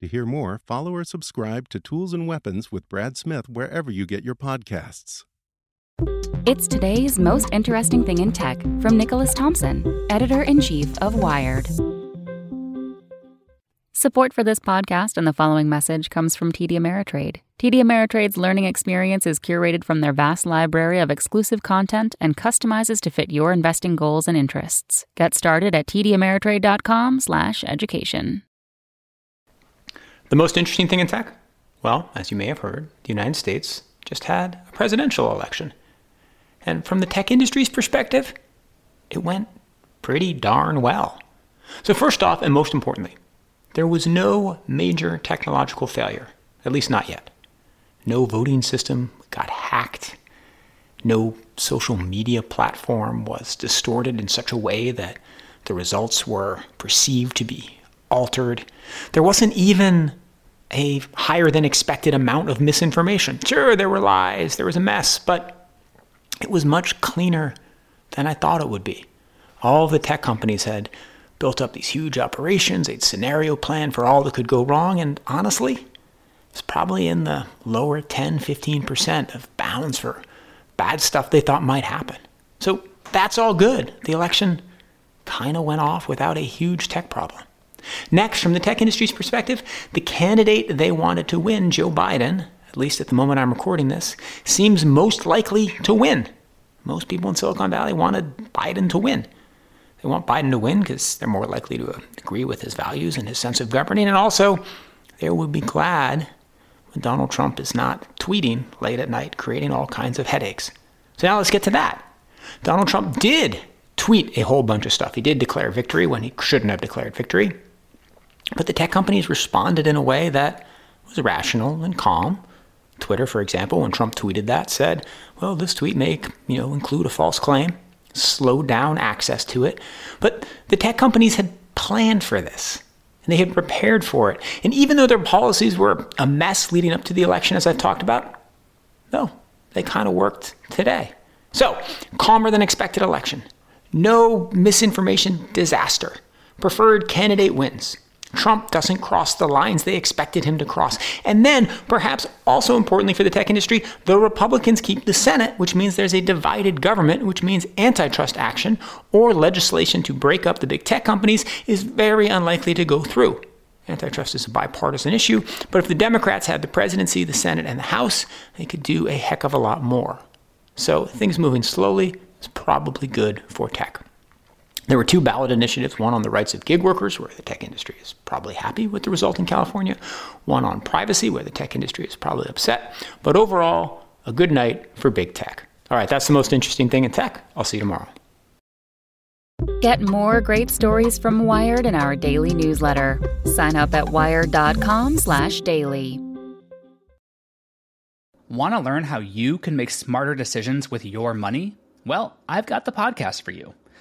To hear more, follow or subscribe to Tools and Weapons with Brad Smith wherever you get your podcasts. It's today's most interesting thing in tech from Nicholas Thompson, editor in chief of Wired. Support for this podcast and the following message comes from TD Ameritrade. TD Ameritrade's learning experience is curated from their vast library of exclusive content and customizes to fit your investing goals and interests. Get started at tdameritrade.com/education. The most interesting thing in tech? Well, as you may have heard, the United States just had a presidential election. And from the tech industry's perspective, it went pretty darn well. So, first off, and most importantly, there was no major technological failure, at least not yet. No voting system got hacked. No social media platform was distorted in such a way that the results were perceived to be altered. There wasn't even a higher than expected amount of misinformation. Sure, there were lies, there was a mess, but it was much cleaner than I thought it would be. All the tech companies had built up these huge operations, they'd scenario plan for all that could go wrong, and honestly, it's probably in the lower 10, 15% of bounds for bad stuff they thought might happen. So that's all good. The election kind of went off without a huge tech problem. Next, from the tech industry's perspective, the candidate they wanted to win, Joe Biden, at least at the moment I'm recording this, seems most likely to win. Most people in Silicon Valley wanted Biden to win. They want Biden to win because they're more likely to agree with his values and his sense of governing. And also, they would be glad when Donald Trump is not tweeting late at night, creating all kinds of headaches. So now let's get to that. Donald Trump did tweet a whole bunch of stuff. He did declare victory when he shouldn't have declared victory. But the tech companies responded in a way that was rational and calm Twitter, for example, when Trump tweeted that, said, well, this tweet may you know, include a false claim, slow down access to it. But the tech companies had planned for this. And they had prepared for it. And even though their policies were a mess leading up to the election, as I've talked about, no, they kind of worked today. So, calmer than expected election. No misinformation disaster. Preferred candidate wins. Trump doesn't cross the lines they expected him to cross. And then, perhaps also importantly for the tech industry, the Republicans keep the Senate, which means there's a divided government, which means antitrust action or legislation to break up the big tech companies is very unlikely to go through. Antitrust is a bipartisan issue, but if the Democrats had the presidency, the Senate, and the House, they could do a heck of a lot more. So things moving slowly is probably good for tech. There were two ballot initiatives, one on the rights of gig workers, where the tech industry is probably happy with the result in California, one on privacy, where the tech industry is probably upset. But overall, a good night for big tech. All right, that's the most interesting thing in tech. I'll see you tomorrow. Get more great stories from Wired in our daily newsletter. Sign up at wired.com/daily. Want to learn how you can make smarter decisions with your money? Well, I've got the podcast for you.